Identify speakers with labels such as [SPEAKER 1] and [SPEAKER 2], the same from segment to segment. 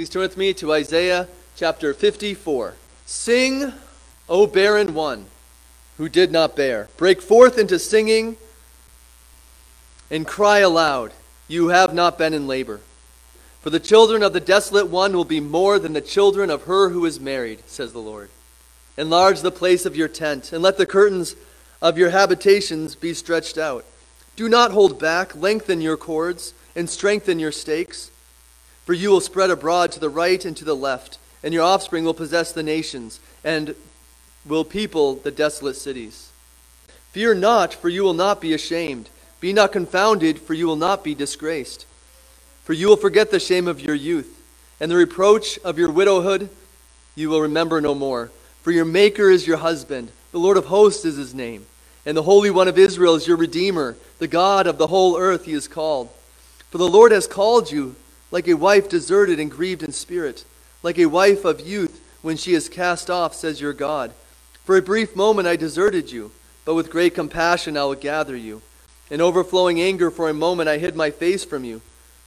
[SPEAKER 1] Please turn with me to Isaiah chapter 54. Sing, O barren one who did not bear. Break forth into singing and cry aloud, You have not been in labor. For the children of the desolate one will be more than the children of her who is married, says the Lord. Enlarge the place of your tent, and let the curtains of your habitations be stretched out. Do not hold back, lengthen your cords, and strengthen your stakes. For you will spread abroad to the right and to the left, and your offspring will possess the nations, and will people the desolate cities. Fear not, for you will not be ashamed. Be not confounded, for you will not be disgraced. For you will forget the shame of your youth, and the reproach of your widowhood you will remember no more. For your Maker is your husband, the Lord of hosts is his name, and the Holy One of Israel is your Redeemer, the God of the whole earth he is called. For the Lord has called you like a wife deserted and grieved in spirit, like a wife of youth when she is cast off, says your God. For a brief moment I deserted you, but with great compassion I will gather you. In overflowing anger for a moment I hid my face from you,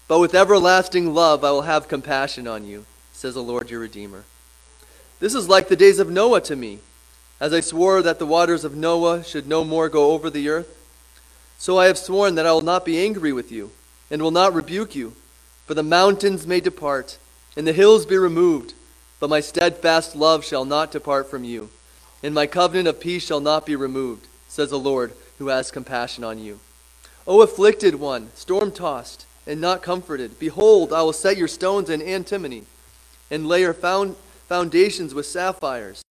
[SPEAKER 1] but with everlasting love I will have compassion on you, says the Lord your Redeemer. This is like the days of Noah to me, as I swore that the waters of Noah should no more go over the earth. So I have sworn that I will not be angry with you, and will not rebuke you. For the mountains may depart, and the hills be removed, but my steadfast love shall not depart from you and my covenant of peace shall not be removed, says the Lord, who has compassion on you. O afflicted one, storm tossed, and not comforted, behold, I will set your stones in antimony, and lay your found foundations with sapphires,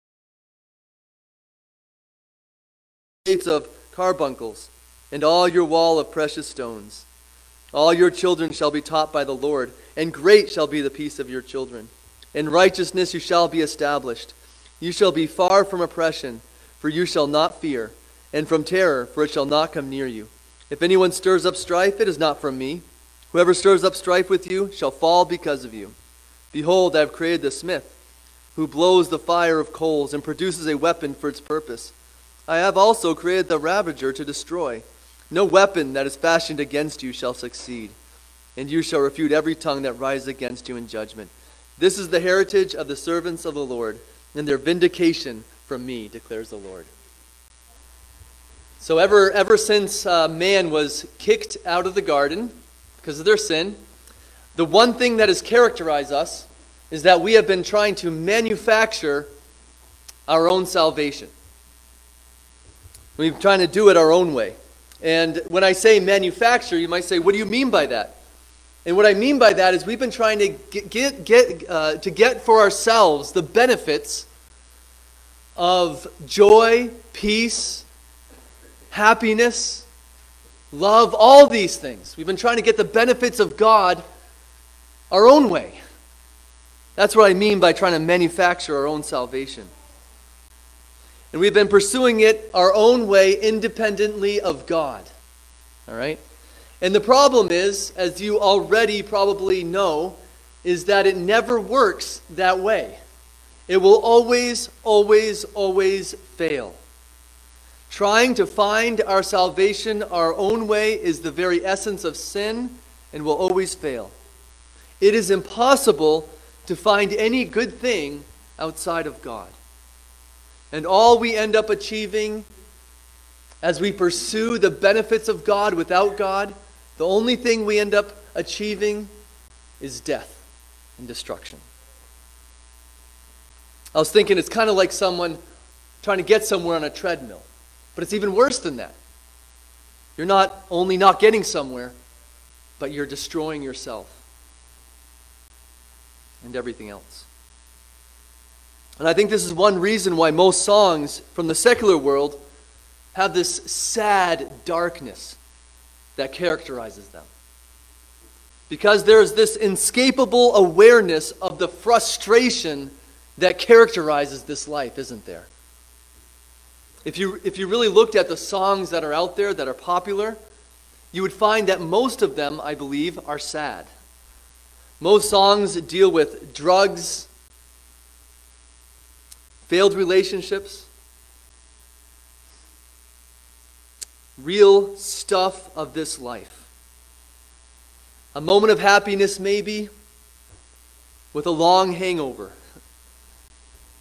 [SPEAKER 1] gates of carbuncles, and all your wall of precious stones. All your children shall be taught by the Lord, and great shall be the peace of your children. In righteousness you shall be established. You shall be far from oppression, for you shall not fear, and from terror, for it shall not come near you. If anyone stirs up strife, it is not from me. Whoever stirs up strife with you shall fall because of you. Behold, I have created the smith, who blows the fire of coals and produces a weapon for its purpose. I have also created the ravager to destroy. No weapon that is fashioned against you shall succeed, and you shall refute every tongue that rises against you in judgment. This is the heritage of the servants of the Lord and their vindication from me, declares the Lord. So, ever, ever since uh, man was kicked out of the garden because of their sin, the one thing that has characterized us is that we have been trying to manufacture our own salvation. We've been trying to do it our own way. And when I say manufacture, you might say, what do you mean by that? And what I mean by that is we've been trying to get, get, get uh, to get for ourselves the benefits of joy, peace, happiness, love, all these things. We've been trying to get the benefits of God our own way. That's what I mean by trying to manufacture our own salvation. And we've been pursuing it our own way independently of God. All right? And the problem is, as you already probably know, is that it never works that way. It will always, always, always fail. Trying to find our salvation our own way is the very essence of sin and will always fail. It is impossible to find any good thing outside of God. And all we end up achieving as we pursue the benefits of God without God the only thing we end up achieving is death and destruction. I was thinking it's kind of like someone trying to get somewhere on a treadmill, but it's even worse than that. You're not only not getting somewhere, but you're destroying yourself and everything else. And I think this is one reason why most songs from the secular world have this sad darkness that characterizes them. Because there's this inescapable awareness of the frustration that characterizes this life, isn't there? If you, if you really looked at the songs that are out there that are popular, you would find that most of them, I believe, are sad. Most songs deal with drugs, failed relationships, real stuff of this life. A moment of happiness, maybe, with a long hangover.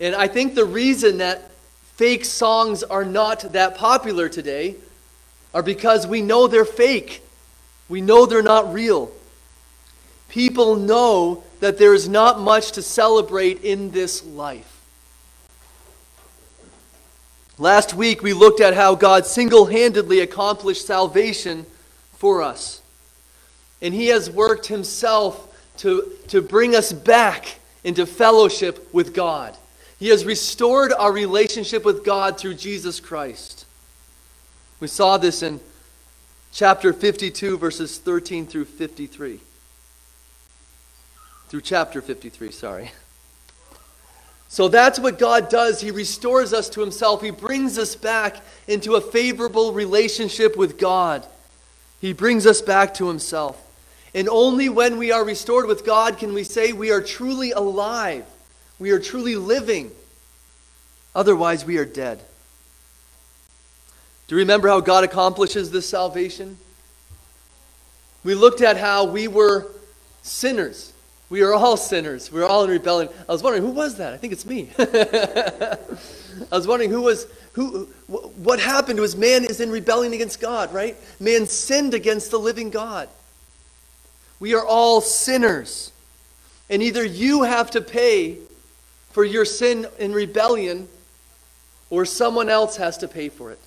[SPEAKER 1] And I think the reason that fake songs are not that popular today are because we know they're fake. We know they're not real. People know that there is not much to celebrate in this life. Last week, we looked at how God single handedly accomplished salvation for us. And He has worked Himself to, to bring us back into fellowship with God. He has restored our relationship with God through Jesus Christ. We saw this in chapter 52, verses 13 through 53. Through chapter 53, sorry. So that's what God does. He restores us to Himself. He brings us back into a favorable relationship with God. He brings us back to Himself. And only when we are restored with God can we say we are truly alive. We are truly living. Otherwise, we are dead. Do you remember how God accomplishes this salvation? We looked at how we were sinners. We are all sinners. We're all in rebellion. I was wondering, who was that? I think it's me. I was wondering who was, who, what happened was man is in rebellion against God, right? Man sinned against the living God. We are all sinners. And either you have to pay for your sin in rebellion, or someone else has to pay for it.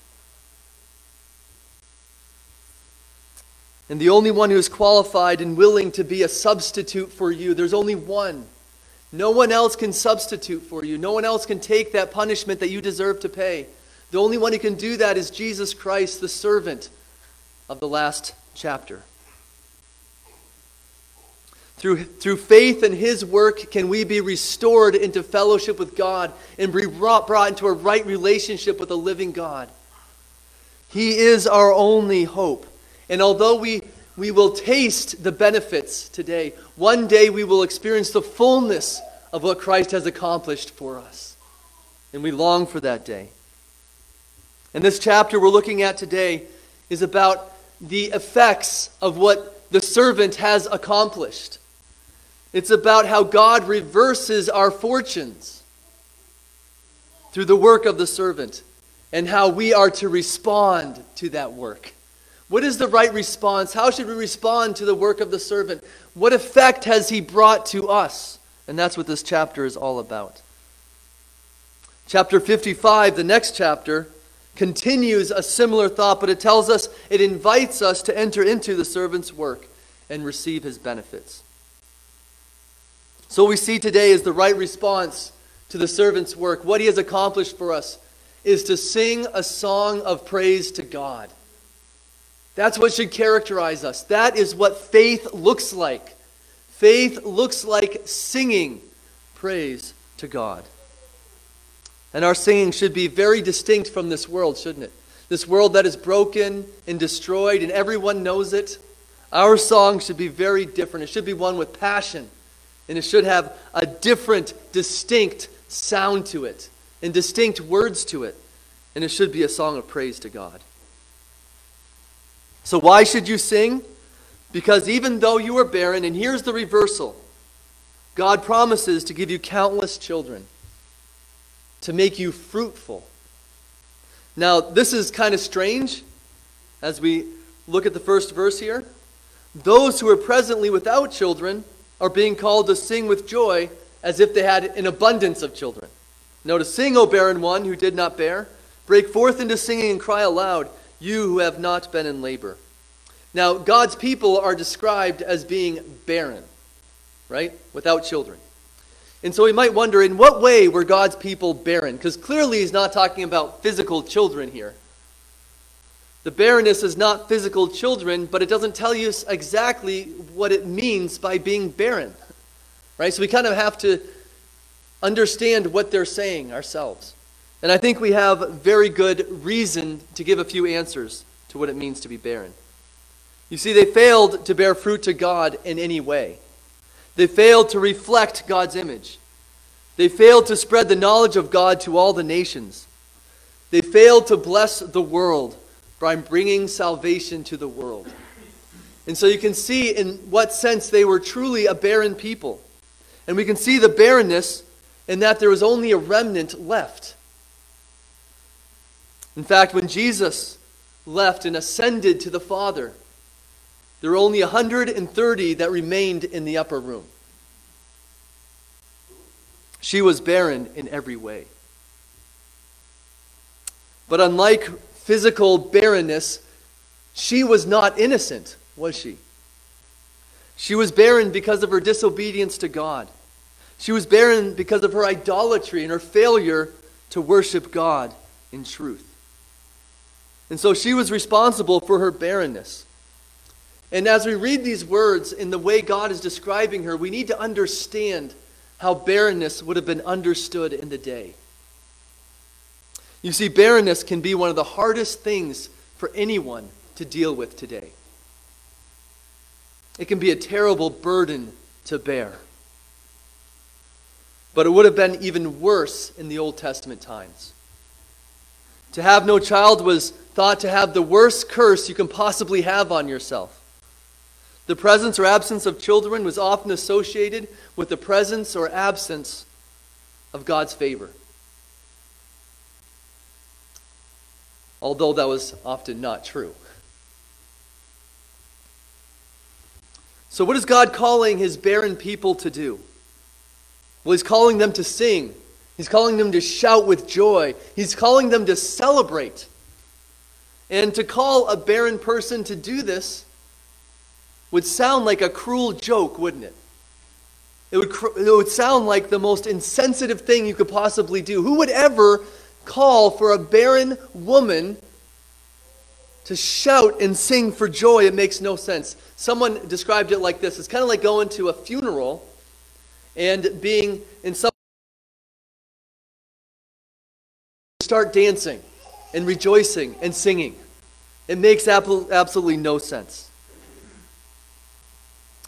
[SPEAKER 1] And the only one who is qualified and willing to be a substitute for you, there's only one. No one else can substitute for you. No one else can take that punishment that you deserve to pay. The only one who can do that is Jesus Christ, the servant of the last chapter. Through, through faith in his work, can we be restored into fellowship with God and be brought, brought into a right relationship with the living God. He is our only hope. And although we, we will taste the benefits today, one day we will experience the fullness of what Christ has accomplished for us. And we long for that day. And this chapter we're looking at today is about the effects of what the servant has accomplished. It's about how God reverses our fortunes through the work of the servant and how we are to respond to that work. What is the right response? How should we respond to the work of the servant? What effect has he brought to us? And that's what this chapter is all about. Chapter 55, the next chapter, continues a similar thought, but it tells us, it invites us to enter into the servant's work and receive his benefits. So, what we see today is the right response to the servant's work. What he has accomplished for us is to sing a song of praise to God. That's what should characterize us. That is what faith looks like. Faith looks like singing praise to God. And our singing should be very distinct from this world, shouldn't it? This world that is broken and destroyed, and everyone knows it. Our song should be very different. It should be one with passion, and it should have a different, distinct sound to it, and distinct words to it. And it should be a song of praise to God. So, why should you sing? Because even though you are barren, and here's the reversal God promises to give you countless children, to make you fruitful. Now, this is kind of strange as we look at the first verse here. Those who are presently without children are being called to sing with joy as if they had an abundance of children. Notice, sing, O barren one who did not bear. Break forth into singing and cry aloud you who have not been in labor. Now, God's people are described as being barren, right? Without children. And so we might wonder in what way were God's people barren? Because clearly he's not talking about physical children here. The barrenness is not physical children, but it doesn't tell you exactly what it means by being barren. Right? So we kind of have to understand what they're saying ourselves. And I think we have very good reason to give a few answers to what it means to be barren. You see, they failed to bear fruit to God in any way. They failed to reflect God's image. They failed to spread the knowledge of God to all the nations. They failed to bless the world by bringing salvation to the world. And so you can see in what sense they were truly a barren people. And we can see the barrenness in that there was only a remnant left. In fact, when Jesus left and ascended to the Father, there were only 130 that remained in the upper room. She was barren in every way. But unlike physical barrenness, she was not innocent, was she? She was barren because of her disobedience to God. She was barren because of her idolatry and her failure to worship God in truth. And so she was responsible for her barrenness. And as we read these words in the way God is describing her, we need to understand how barrenness would have been understood in the day. You see, barrenness can be one of the hardest things for anyone to deal with today. It can be a terrible burden to bear. But it would have been even worse in the Old Testament times. To have no child was thought to have the worst curse you can possibly have on yourself. The presence or absence of children was often associated with the presence or absence of God's favor. Although that was often not true. So, what is God calling his barren people to do? Well, he's calling them to sing. He's calling them to shout with joy. He's calling them to celebrate. And to call a barren person to do this would sound like a cruel joke, wouldn't it? It would, it would sound like the most insensitive thing you could possibly do. Who would ever call for a barren woman to shout and sing for joy? It makes no sense. Someone described it like this it's kind of like going to a funeral and being in some start dancing and rejoicing and singing. It makes absolutely no sense.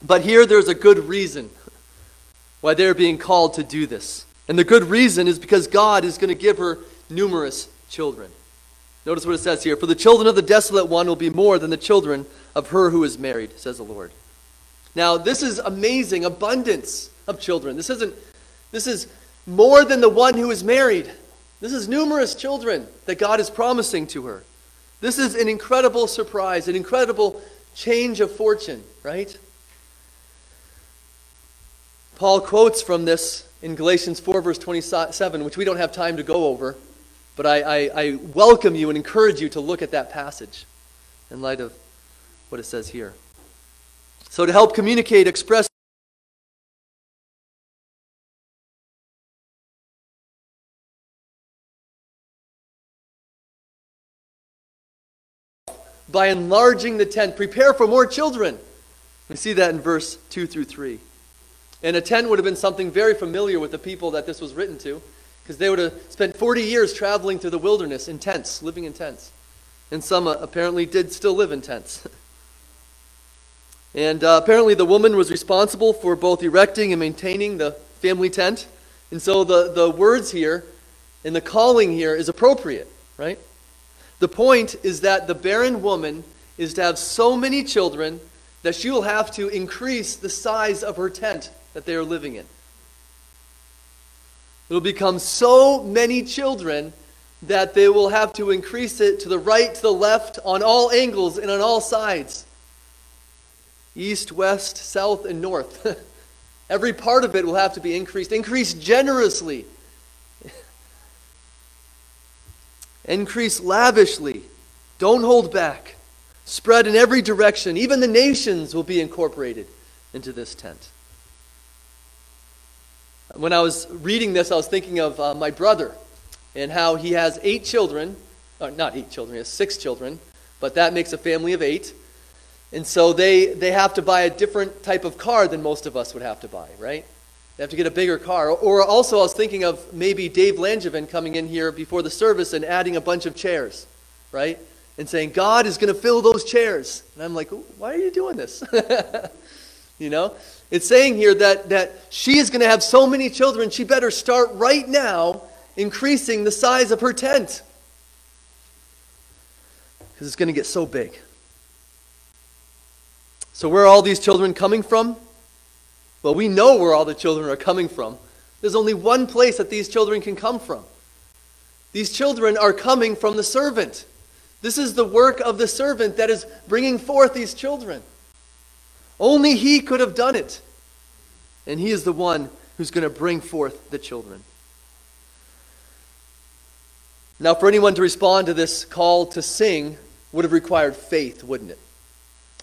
[SPEAKER 1] But here there's a good reason why they're being called to do this. And the good reason is because God is going to give her numerous children. Notice what it says here For the children of the desolate one will be more than the children of her who is married, says the Lord. Now, this is amazing abundance of children. This isn't this is more than the one who is married. This is numerous children that God is promising to her. This is an incredible surprise, an incredible change of fortune, right? Paul quotes from this in Galatians 4, verse 27, which we don't have time to go over, but I, I, I welcome you and encourage you to look at that passage in light of what it says here. So, to help communicate, express, by enlarging the tent. Prepare for more children. We see that in verse 2 through 3. And a tent would have been something very familiar with the people that this was written to, because they would have spent 40 years traveling through the wilderness in tents, living in tents. And some uh, apparently did still live in tents. and uh, apparently the woman was responsible for both erecting and maintaining the family tent. And so the, the words here and the calling here is appropriate, right? The point is that the barren woman is to have so many children that she will have to increase the size of her tent that they are living in. It will become so many children that they will have to increase it to the right, to the left, on all angles and on all sides east, west, south, and north. Every part of it will have to be increased, increased generously. Increase lavishly. Don't hold back. Spread in every direction. Even the nations will be incorporated into this tent. When I was reading this, I was thinking of uh, my brother and how he has eight children. Not eight children, he has six children, but that makes a family of eight. And so they, they have to buy a different type of car than most of us would have to buy, right? They have to get a bigger car. Or also, I was thinking of maybe Dave Langevin coming in here before the service and adding a bunch of chairs, right? And saying, God is going to fill those chairs. And I'm like, why are you doing this? you know? It's saying here that, that she is going to have so many children, she better start right now increasing the size of her tent. Because it's going to get so big. So, where are all these children coming from? Well, we know where all the children are coming from. There's only one place that these children can come from. These children are coming from the servant. This is the work of the servant that is bringing forth these children. Only he could have done it. And he is the one who's going to bring forth the children. Now, for anyone to respond to this call to sing would have required faith, wouldn't it?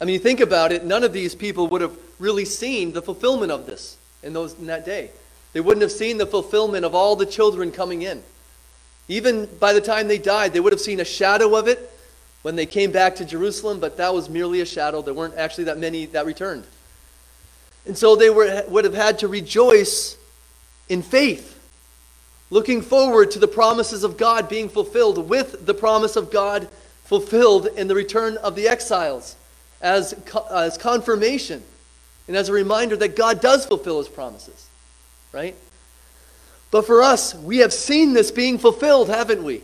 [SPEAKER 1] I mean, you think about it. None of these people would have really seen the fulfillment of this in, those, in that day. They wouldn't have seen the fulfillment of all the children coming in. Even by the time they died, they would have seen a shadow of it when they came back to Jerusalem, but that was merely a shadow. There weren't actually that many that returned. And so they were, would have had to rejoice in faith, looking forward to the promises of God being fulfilled, with the promise of God fulfilled in the return of the exiles as, as confirmation and as a reminder that God does fulfill his promises, right? But for us, we have seen this being fulfilled, haven't we?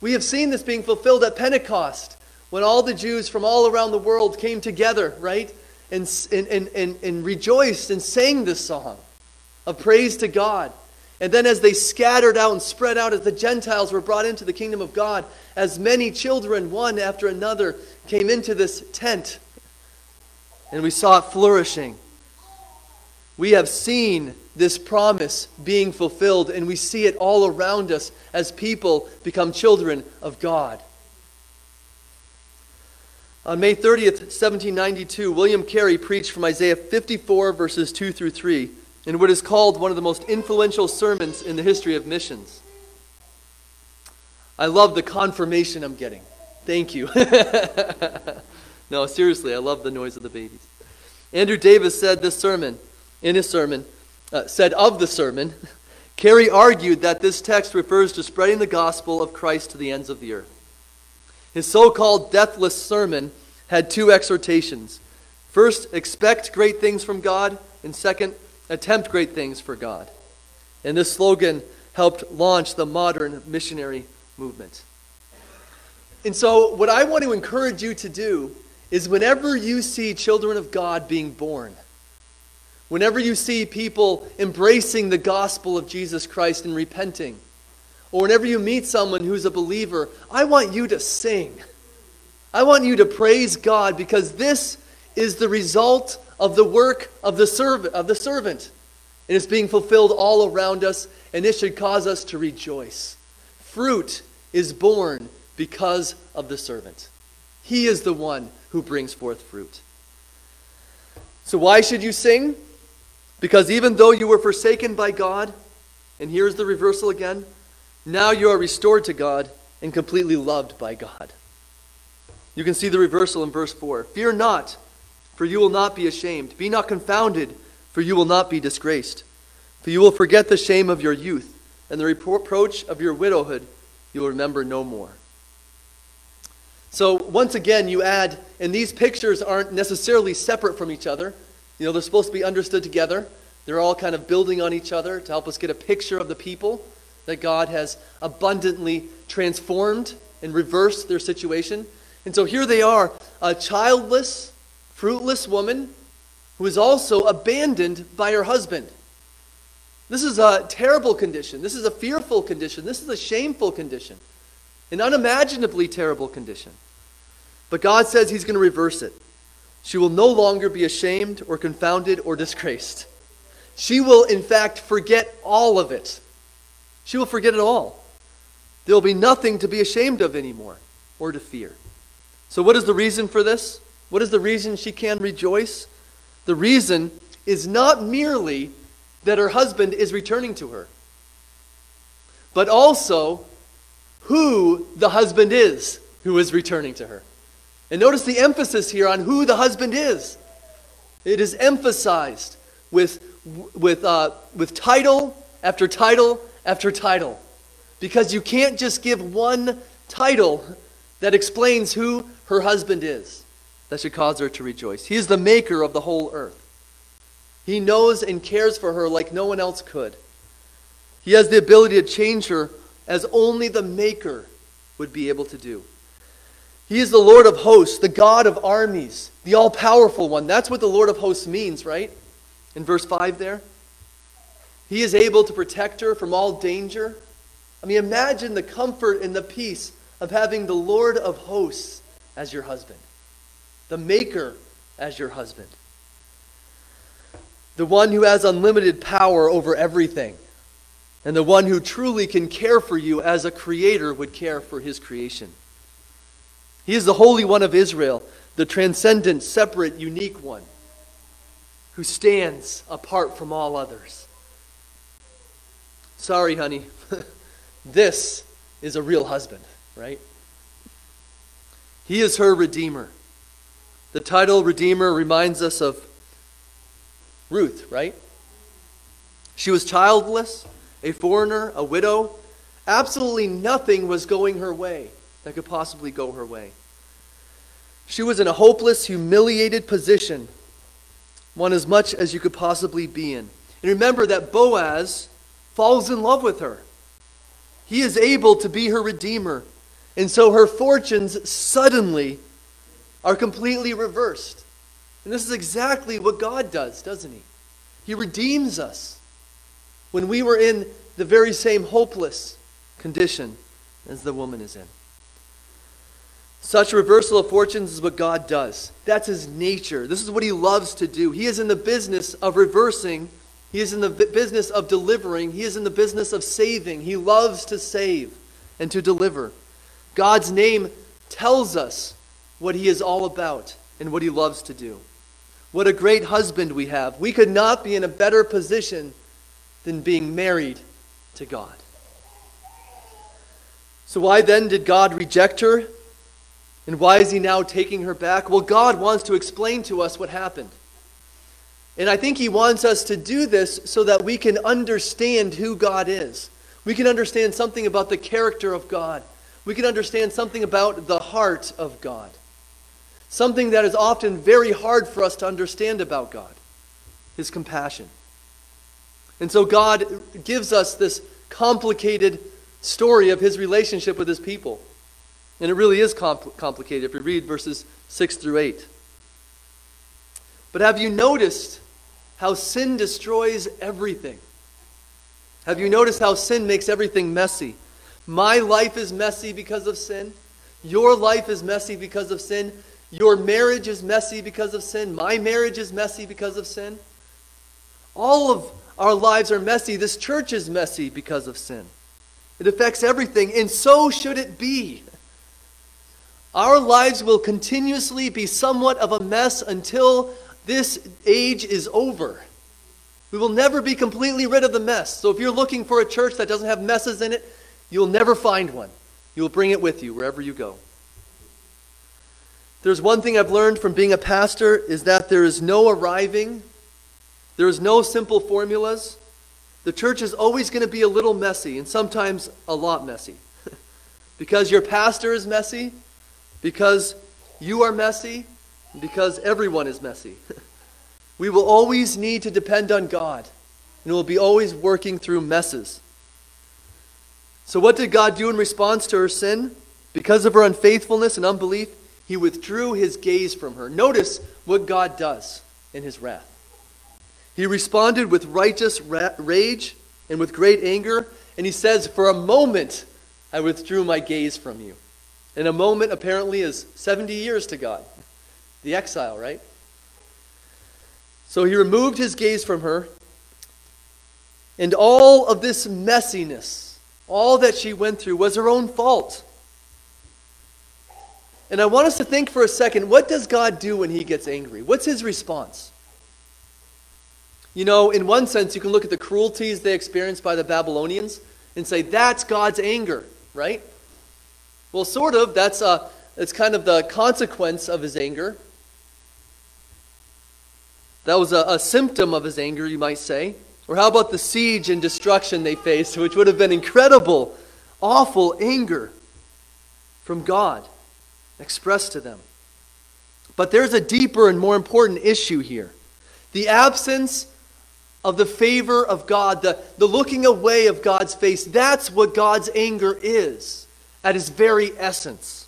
[SPEAKER 1] We have seen this being fulfilled at Pentecost when all the Jews from all around the world came together, right? And, and, and, and, rejoiced and sang this song of praise to God. And then, as they scattered out and spread out, as the Gentiles were brought into the kingdom of God, as many children, one after another, came into this tent, and we saw it flourishing. We have seen this promise being fulfilled, and we see it all around us as people become children of God. On May 30th, 1792, William Carey preached from Isaiah 54, verses 2 through 3 in what is called one of the most influential sermons in the history of missions. I love the confirmation I'm getting. Thank you. no, seriously, I love the noise of the babies. Andrew Davis said this sermon, in his sermon, uh, said of the sermon, Carey argued that this text refers to spreading the gospel of Christ to the ends of the earth. His so called deathless sermon had two exhortations. First, expect great things from God, and second, attempt great things for God. And this slogan helped launch the modern missionary movement. And so, what I want to encourage you to do is whenever you see children of God being born, whenever you see people embracing the gospel of Jesus Christ and repenting, or whenever you meet someone who's a believer, I want you to sing. I want you to praise God because this is the result of the work of the servant of the servant. It is being fulfilled all around us, and this should cause us to rejoice. Fruit is born because of the servant. He is the one who brings forth fruit. So why should you sing? Because even though you were forsaken by God, and here's the reversal again, now you are restored to God and completely loved by God. You can see the reversal in verse 4. Fear not for you will not be ashamed. Be not confounded, for you will not be disgraced. For you will forget the shame of your youth, and the reproach of your widowhood you will remember no more. So, once again, you add, and these pictures aren't necessarily separate from each other. You know, they're supposed to be understood together. They're all kind of building on each other to help us get a picture of the people that God has abundantly transformed and reversed their situation. And so here they are, a childless, fruitless woman who is also abandoned by her husband. This is a terrible condition. This is a fearful condition. This is a shameful condition, an unimaginably terrible condition. But God says He's going to reverse it. She will no longer be ashamed or confounded or disgraced. She will, in fact, forget all of it. She will forget it all. There will be nothing to be ashamed of anymore or to fear. So, what is the reason for this? What is the reason she can rejoice? The reason is not merely that her husband is returning to her, but also who the husband is who is returning to her. And notice the emphasis here on who the husband is. It is emphasized with, with, uh, with title after title after title. Because you can't just give one title that explains who her husband is that should cause her to rejoice. He is the maker of the whole earth. He knows and cares for her like no one else could. He has the ability to change her as only the maker would be able to do. He is the Lord of hosts, the God of armies, the all powerful one. That's what the Lord of hosts means, right? in verse 5 there. He is able to protect her from all danger. I mean, imagine the comfort and the peace of having the Lord of hosts as your husband, the Maker as your husband, the one who has unlimited power over everything, and the one who truly can care for you as a creator would care for his creation. He is the Holy One of Israel, the transcendent, separate, unique one who stands apart from all others. Sorry, honey. this is a real husband, right? He is her Redeemer. The title Redeemer reminds us of Ruth, right? She was childless, a foreigner, a widow. Absolutely nothing was going her way that could possibly go her way. She was in a hopeless, humiliated position, one as much as you could possibly be in. And remember that Boaz falls in love with her. He is able to be her redeemer. And so her fortunes suddenly are completely reversed. And this is exactly what God does, doesn't He? He redeems us when we were in the very same hopeless condition as the woman is in. Such reversal of fortunes is what God does. That's his nature. This is what he loves to do. He is in the business of reversing, he is in the business of delivering, he is in the business of saving. He loves to save and to deliver. God's name tells us what he is all about and what he loves to do. What a great husband we have. We could not be in a better position than being married to God. So, why then did God reject her? And why is he now taking her back? Well, God wants to explain to us what happened. And I think he wants us to do this so that we can understand who God is. We can understand something about the character of God. We can understand something about the heart of God. Something that is often very hard for us to understand about God his compassion. And so God gives us this complicated story of his relationship with his people. And it really is compl- complicated if you read verses 6 through 8. But have you noticed how sin destroys everything? Have you noticed how sin makes everything messy? My life is messy because of sin. Your life is messy because of sin. Your marriage is messy because of sin. My marriage is messy because of sin. All of our lives are messy. This church is messy because of sin. It affects everything, and so should it be. Our lives will continuously be somewhat of a mess until this age is over. We will never be completely rid of the mess. So if you're looking for a church that doesn't have messes in it, you'll never find one. You'll bring it with you wherever you go. There's one thing I've learned from being a pastor is that there is no arriving. There is no simple formulas. The church is always going to be a little messy and sometimes a lot messy. because your pastor is messy, because you are messy, because everyone is messy. we will always need to depend on God, and we'll be always working through messes. So, what did God do in response to her sin? Because of her unfaithfulness and unbelief, he withdrew his gaze from her. Notice what God does in his wrath. He responded with righteous ra- rage and with great anger, and he says, For a moment I withdrew my gaze from you. And a moment apparently is 70 years to God. The exile, right? So he removed his gaze from her. And all of this messiness, all that she went through, was her own fault. And I want us to think for a second what does God do when he gets angry? What's his response? You know, in one sense, you can look at the cruelties they experienced by the Babylonians and say, that's God's anger, right? Well, sort of. That's, uh, that's kind of the consequence of his anger. That was a, a symptom of his anger, you might say. Or how about the siege and destruction they faced, which would have been incredible, awful anger from God expressed to them. But there's a deeper and more important issue here the absence of the favor of God, the, the looking away of God's face. That's what God's anger is at his very essence.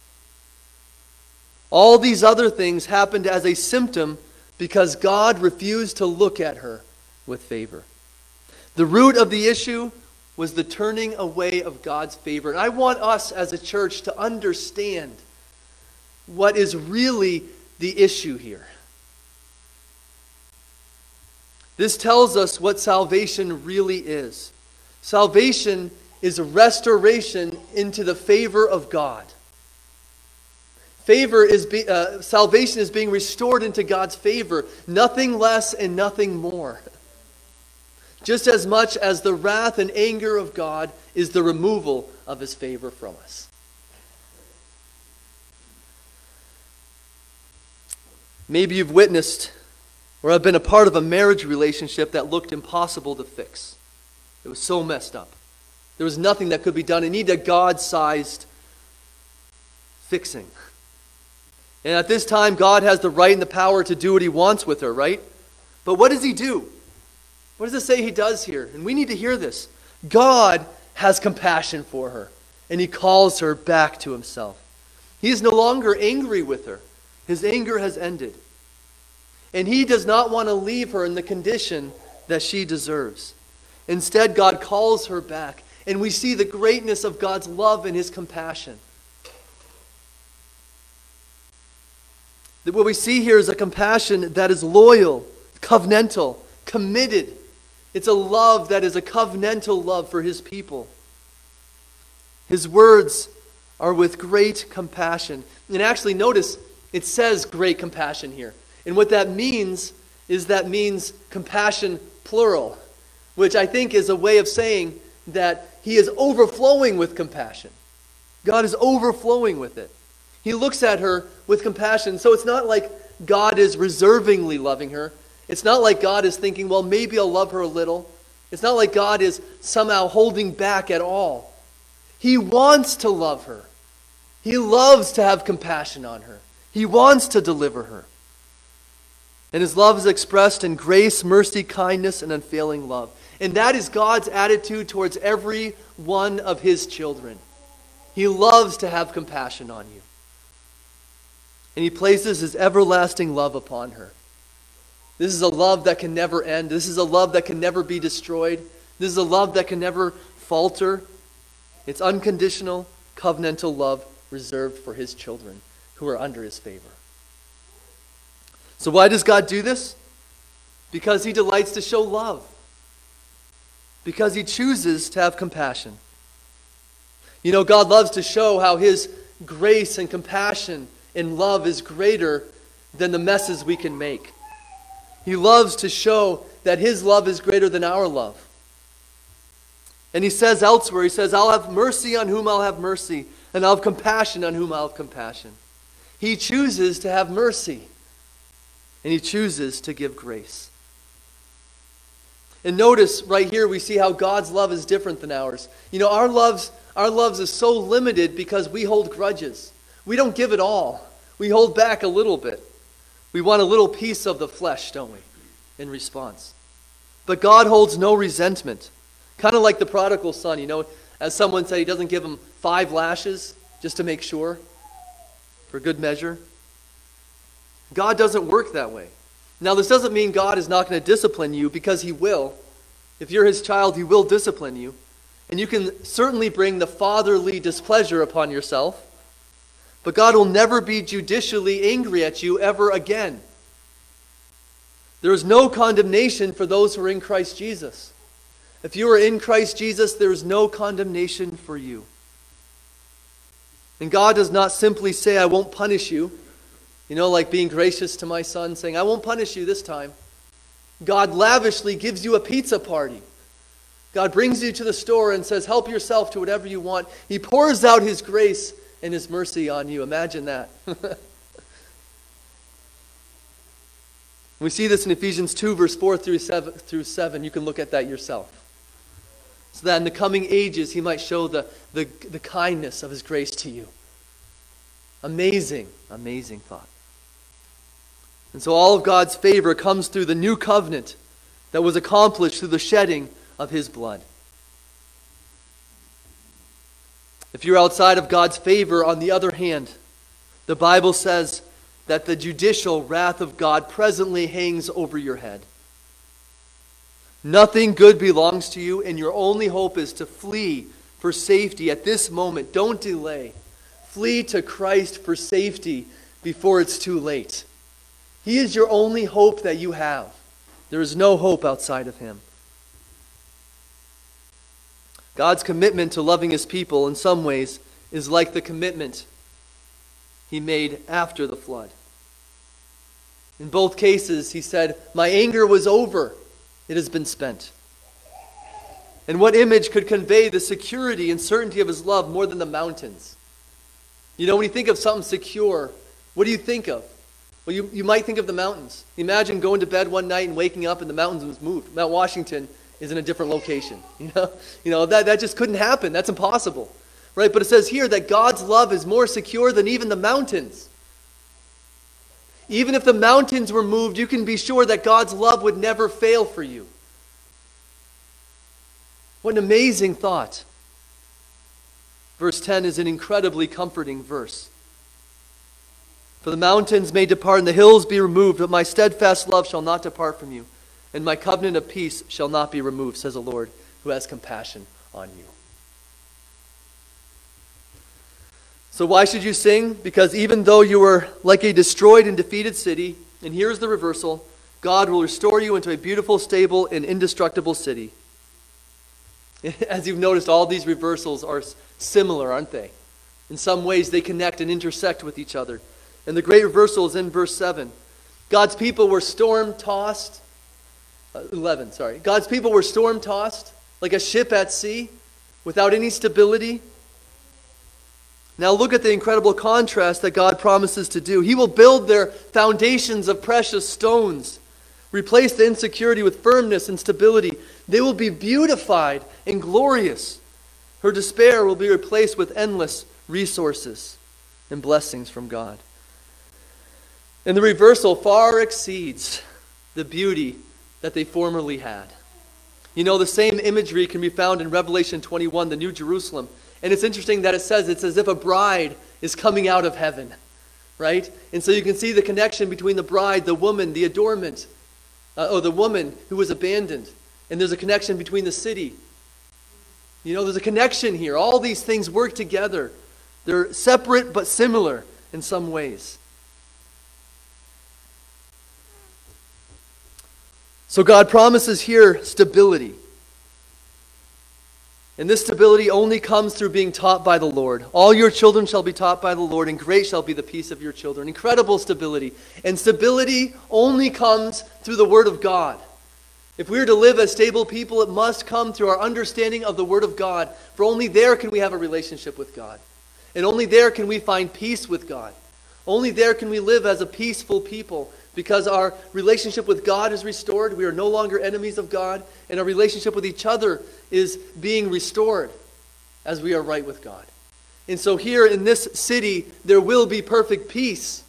[SPEAKER 1] All these other things happened as a symptom because God refused to look at her with favor. The root of the issue was the turning away of God's favor. And I want us as a church to understand what is really the issue here. This tells us what salvation really is. Salvation is restoration into the favor of God. Favor is be, uh, salvation is being restored into God's favor, nothing less and nothing more. Just as much as the wrath and anger of God is the removal of his favor from us. Maybe you've witnessed or I've been a part of a marriage relationship that looked impossible to fix. It was so messed up. There was nothing that could be done. It needed a God sized fixing. And at this time, God has the right and the power to do what he wants with her, right? But what does he do? What does it say he does here? And we need to hear this. God has compassion for her, and he calls her back to himself. He is no longer angry with her, his anger has ended. And he does not want to leave her in the condition that she deserves. Instead, God calls her back, and we see the greatness of God's love and his compassion. What we see here is a compassion that is loyal, covenantal, committed. It's a love that is a covenantal love for his people. His words are with great compassion. And actually, notice it says great compassion here. And what that means is that means compassion plural, which I think is a way of saying that he is overflowing with compassion. God is overflowing with it. He looks at her with compassion. So it's not like God is reservingly loving her. It's not like God is thinking, well, maybe I'll love her a little. It's not like God is somehow holding back at all. He wants to love her. He loves to have compassion on her. He wants to deliver her. And his love is expressed in grace, mercy, kindness, and unfailing love. And that is God's attitude towards every one of his children. He loves to have compassion on you and he places his everlasting love upon her. This is a love that can never end. This is a love that can never be destroyed. This is a love that can never falter. It's unconditional, covenantal love reserved for his children who are under his favor. So, why does God do this? Because he delights to show love, because he chooses to have compassion. You know, God loves to show how his grace and compassion and love is greater than the messes we can make. He loves to show that his love is greater than our love. And he says elsewhere, he says, I'll have mercy on whom I'll have mercy, and I'll have compassion on whom I'll have compassion. He chooses to have mercy, and he chooses to give grace. And notice right here we see how God's love is different than ours. You know, our loves our loves is so limited because we hold grudges. We don't give it all. We hold back a little bit. We want a little piece of the flesh, don't we, in response. But God holds no resentment. Kind of like the prodigal son, you know, as someone said, he doesn't give him five lashes just to make sure, for good measure. God doesn't work that way. Now, this doesn't mean God is not going to discipline you because he will. If you're his child, he will discipline you. And you can certainly bring the fatherly displeasure upon yourself. But God will never be judicially angry at you ever again. There is no condemnation for those who are in Christ Jesus. If you are in Christ Jesus, there is no condemnation for you. And God does not simply say, I won't punish you. You know, like being gracious to my son, saying, I won't punish you this time. God lavishly gives you a pizza party. God brings you to the store and says, Help yourself to whatever you want. He pours out His grace and his mercy on you. Imagine that. we see this in Ephesians 2, verse 4 through 7, through 7. You can look at that yourself. So that in the coming ages he might show the, the, the kindness of his grace to you. Amazing, amazing thought. And so all of God's favor comes through the new covenant that was accomplished through the shedding of his blood. If you're outside of God's favor, on the other hand, the Bible says that the judicial wrath of God presently hangs over your head. Nothing good belongs to you, and your only hope is to flee for safety at this moment. Don't delay. Flee to Christ for safety before it's too late. He is your only hope that you have. There is no hope outside of Him. God's commitment to loving His people, in some ways, is like the commitment He made after the flood. In both cases, He said, My anger was over, it has been spent. And what image could convey the security and certainty of His love more than the mountains? You know, when you think of something secure, what do you think of? Well, you, you might think of the mountains. Imagine going to bed one night and waking up and the mountains was moved. Mount Washington is in a different location. You know, you know that, that just couldn't happen. That's impossible. Right? But it says here that God's love is more secure than even the mountains. Even if the mountains were moved, you can be sure that God's love would never fail for you. What an amazing thought. Verse 10 is an incredibly comforting verse. For the mountains may depart and the hills be removed, but my steadfast love shall not depart from you, and my covenant of peace shall not be removed, says the Lord, who has compassion on you. So, why should you sing? Because even though you were like a destroyed and defeated city, and here's the reversal God will restore you into a beautiful, stable, and indestructible city. As you've noticed, all these reversals are similar, aren't they? In some ways, they connect and intersect with each other. And the great reversal is in verse 7. God's people were storm tossed. Uh, 11, sorry. God's people were storm tossed like a ship at sea without any stability. Now look at the incredible contrast that God promises to do. He will build their foundations of precious stones, replace the insecurity with firmness and stability. They will be beautified and glorious. Her despair will be replaced with endless resources and blessings from God. And the reversal far exceeds the beauty that they formerly had. You know, the same imagery can be found in Revelation 21, the New Jerusalem. And it's interesting that it says it's as if a bride is coming out of heaven, right? And so you can see the connection between the bride, the woman, the adornment, uh, or the woman who was abandoned. And there's a connection between the city. You know, there's a connection here. All these things work together. They're separate but similar in some ways. So God promises here stability. And this stability only comes through being taught by the Lord. All your children shall be taught by the Lord, and great shall be the peace of your children. Incredible stability. And stability only comes through the Word of God. If we are to live as stable people, it must come through our understanding of the Word of God. For only there can we have a relationship with God. And only there can we find peace with God. Only there can we live as a peaceful people because our relationship with God is restored. We are no longer enemies of God, and our relationship with each other is being restored as we are right with God. And so, here in this city, there will be perfect peace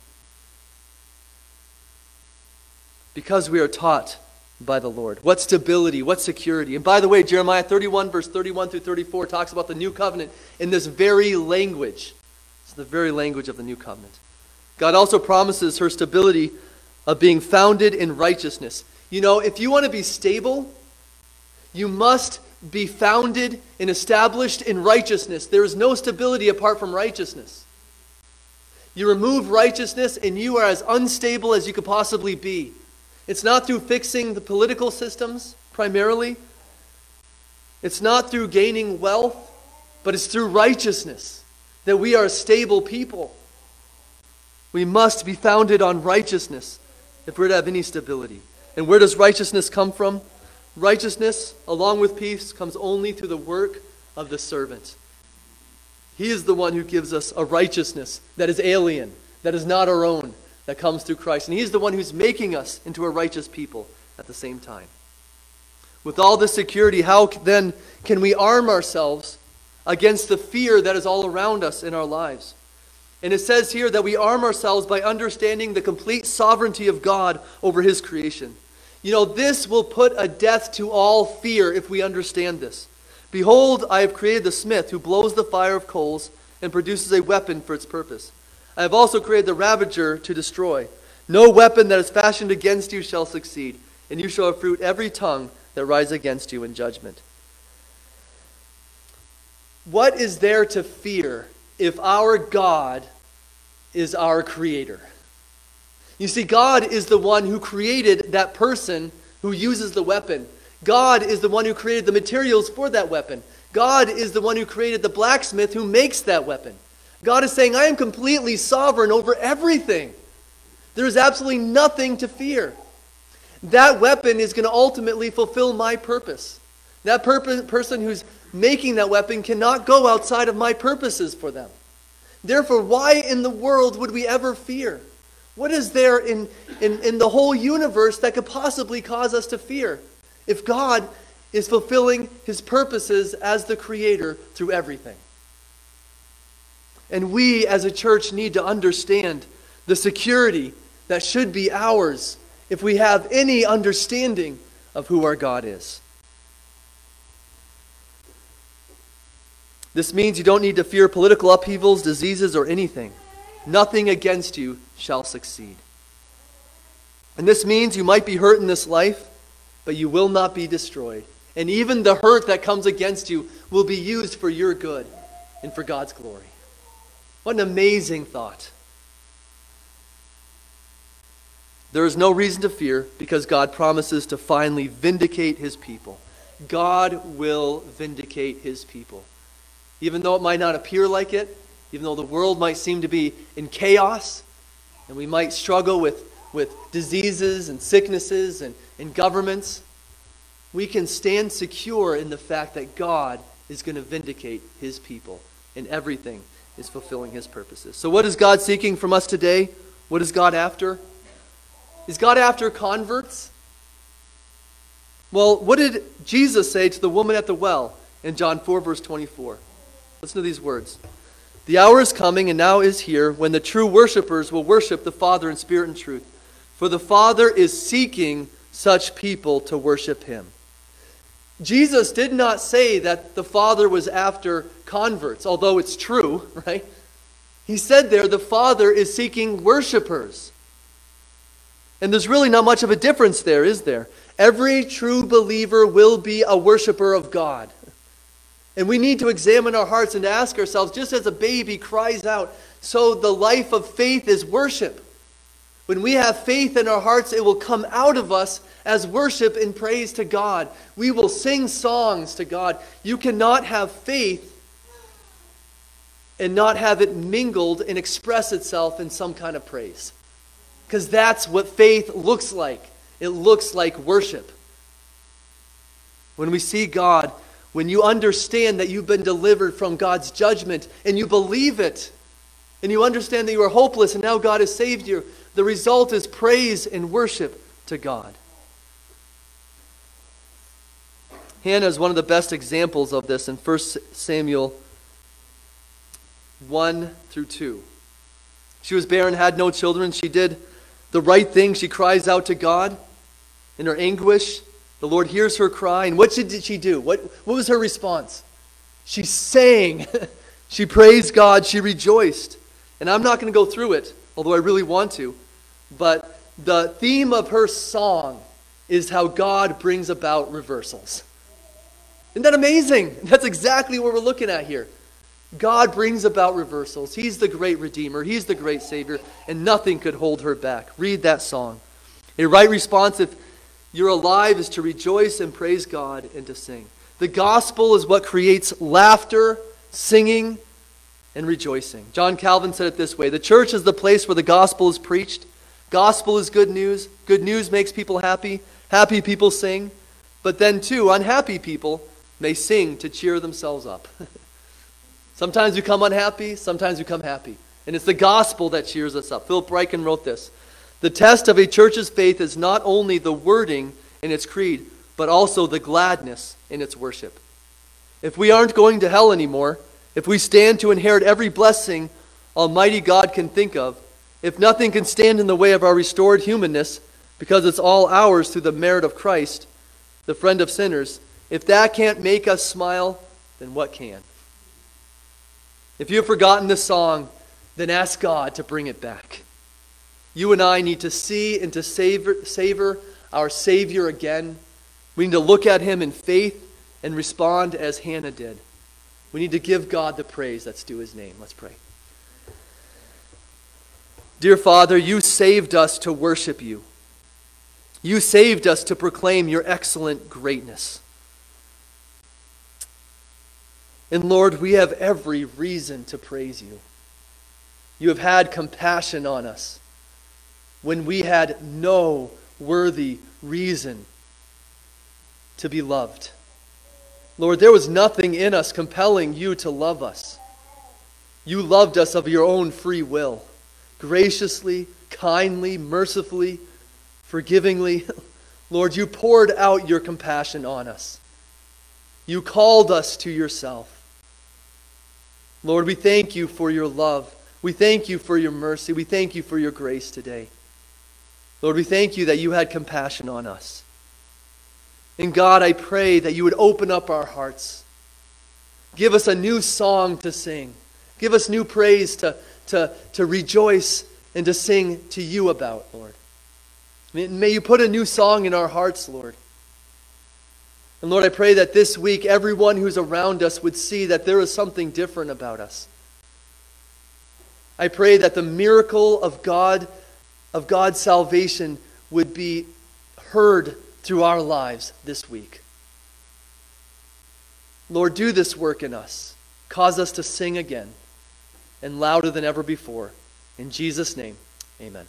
[SPEAKER 1] because we are taught by the Lord. What stability, what security. And by the way, Jeremiah 31, verse 31 through 34, talks about the new covenant in this very language. It's the very language of the new covenant. God also promises her stability of being founded in righteousness. You know, if you want to be stable, you must be founded and established in righteousness. There is no stability apart from righteousness. You remove righteousness, and you are as unstable as you could possibly be. It's not through fixing the political systems, primarily. It's not through gaining wealth, but it's through righteousness that we are a stable people. We must be founded on righteousness if we're to have any stability. And where does righteousness come from? Righteousness, along with peace, comes only through the work of the servant. He is the one who gives us a righteousness that is alien, that is not our own, that comes through Christ. And He's the one who's making us into a righteous people at the same time. With all this security, how then can we arm ourselves against the fear that is all around us in our lives? And it says here that we arm ourselves by understanding the complete sovereignty of God over his creation. You know, this will put a death to all fear if we understand this. Behold, I have created the smith who blows the fire of coals and produces a weapon for its purpose. I have also created the ravager to destroy. No weapon that is fashioned against you shall succeed, and you shall uproot every tongue that rise against you in judgment. What is there to fear if our God is our creator? You see, God is the one who created that person who uses the weapon. God is the one who created the materials for that weapon. God is the one who created the blacksmith who makes that weapon. God is saying, I am completely sovereign over everything. There is absolutely nothing to fear. That weapon is going to ultimately fulfill my purpose. That person who's making that weapon cannot go outside of my purposes for them. Therefore, why in the world would we ever fear? What is there in, in, in the whole universe that could possibly cause us to fear if God is fulfilling his purposes as the creator through everything? And we as a church need to understand the security that should be ours if we have any understanding of who our God is. This means you don't need to fear political upheavals, diseases, or anything. Nothing against you shall succeed. And this means you might be hurt in this life, but you will not be destroyed. And even the hurt that comes against you will be used for your good and for God's glory. What an amazing thought. There is no reason to fear because God promises to finally vindicate his people. God will vindicate his people. Even though it might not appear like it, even though the world might seem to be in chaos, and we might struggle with, with diseases and sicknesses and, and governments, we can stand secure in the fact that God is going to vindicate his people, and everything is fulfilling his purposes. So, what is God seeking from us today? What is God after? Is God after converts? Well, what did Jesus say to the woman at the well in John 4, verse 24? Listen to these words. The hour is coming, and now is here, when the true worshippers will worship the Father in spirit and truth. For the Father is seeking such people to worship him. Jesus did not say that the Father was after converts, although it's true, right? He said there the Father is seeking worshipers. And there's really not much of a difference there, is there? Every true believer will be a worshiper of God. And we need to examine our hearts and ask ourselves just as a baby cries out, so the life of faith is worship. When we have faith in our hearts, it will come out of us as worship and praise to God. We will sing songs to God. You cannot have faith and not have it mingled and express itself in some kind of praise. Because that's what faith looks like. It looks like worship. When we see God, when you understand that you've been delivered from God's judgment and you believe it, and you understand that you are hopeless and now God has saved you, the result is praise and worship to God. Hannah is one of the best examples of this in 1 Samuel 1 through 2. She was barren, had no children. She did the right thing. She cries out to God in her anguish. The Lord hears her cry. And what did she do? What, what was her response? She sang. she praised God. She rejoiced. And I'm not going to go through it, although I really want to. But the theme of her song is how God brings about reversals. Isn't that amazing? That's exactly what we're looking at here. God brings about reversals. He's the great Redeemer, He's the great Savior, and nothing could hold her back. Read that song. A right response, if you're alive, is to rejoice and praise God and to sing. The gospel is what creates laughter, singing, and rejoicing. John Calvin said it this way The church is the place where the gospel is preached. Gospel is good news. Good news makes people happy. Happy people sing. But then, too, unhappy people may sing to cheer themselves up. Sometimes we come unhappy, sometimes we come happy. And it's the gospel that cheers us up. Philip Ryken wrote this The test of a church's faith is not only the wording in its creed, but also the gladness in its worship. If we aren't going to hell anymore, if we stand to inherit every blessing Almighty God can think of, if nothing can stand in the way of our restored humanness, because it's all ours through the merit of Christ, the friend of sinners, if that can't make us smile, then what can? If you have forgotten this song, then ask God to bring it back. You and I need to see and to savor, savor our Savior again. We need to look at him in faith and respond as Hannah did. We need to give God the praise that's due his name. Let's pray. Dear Father, you saved us to worship you. You saved us to proclaim your excellent greatness. And Lord, we have every reason to praise you. You have had compassion on us when we had no worthy reason to be loved. Lord, there was nothing in us compelling you to love us. You loved us of your own free will, graciously, kindly, mercifully, forgivingly. Lord, you poured out your compassion on us. You called us to yourself. Lord, we thank you for your love. We thank you for your mercy. We thank you for your grace today. Lord, we thank you that you had compassion on us. And God, I pray that you would open up our hearts. Give us a new song to sing. Give us new praise to, to, to rejoice and to sing to you about, Lord. May you put a new song in our hearts, Lord. And Lord, I pray that this week everyone who's around us would see that there is something different about us. I pray that the miracle of God, of God's salvation, would be heard through our lives this week. Lord, do this work in us. Cause us to sing again and louder than ever before. In Jesus' name, amen.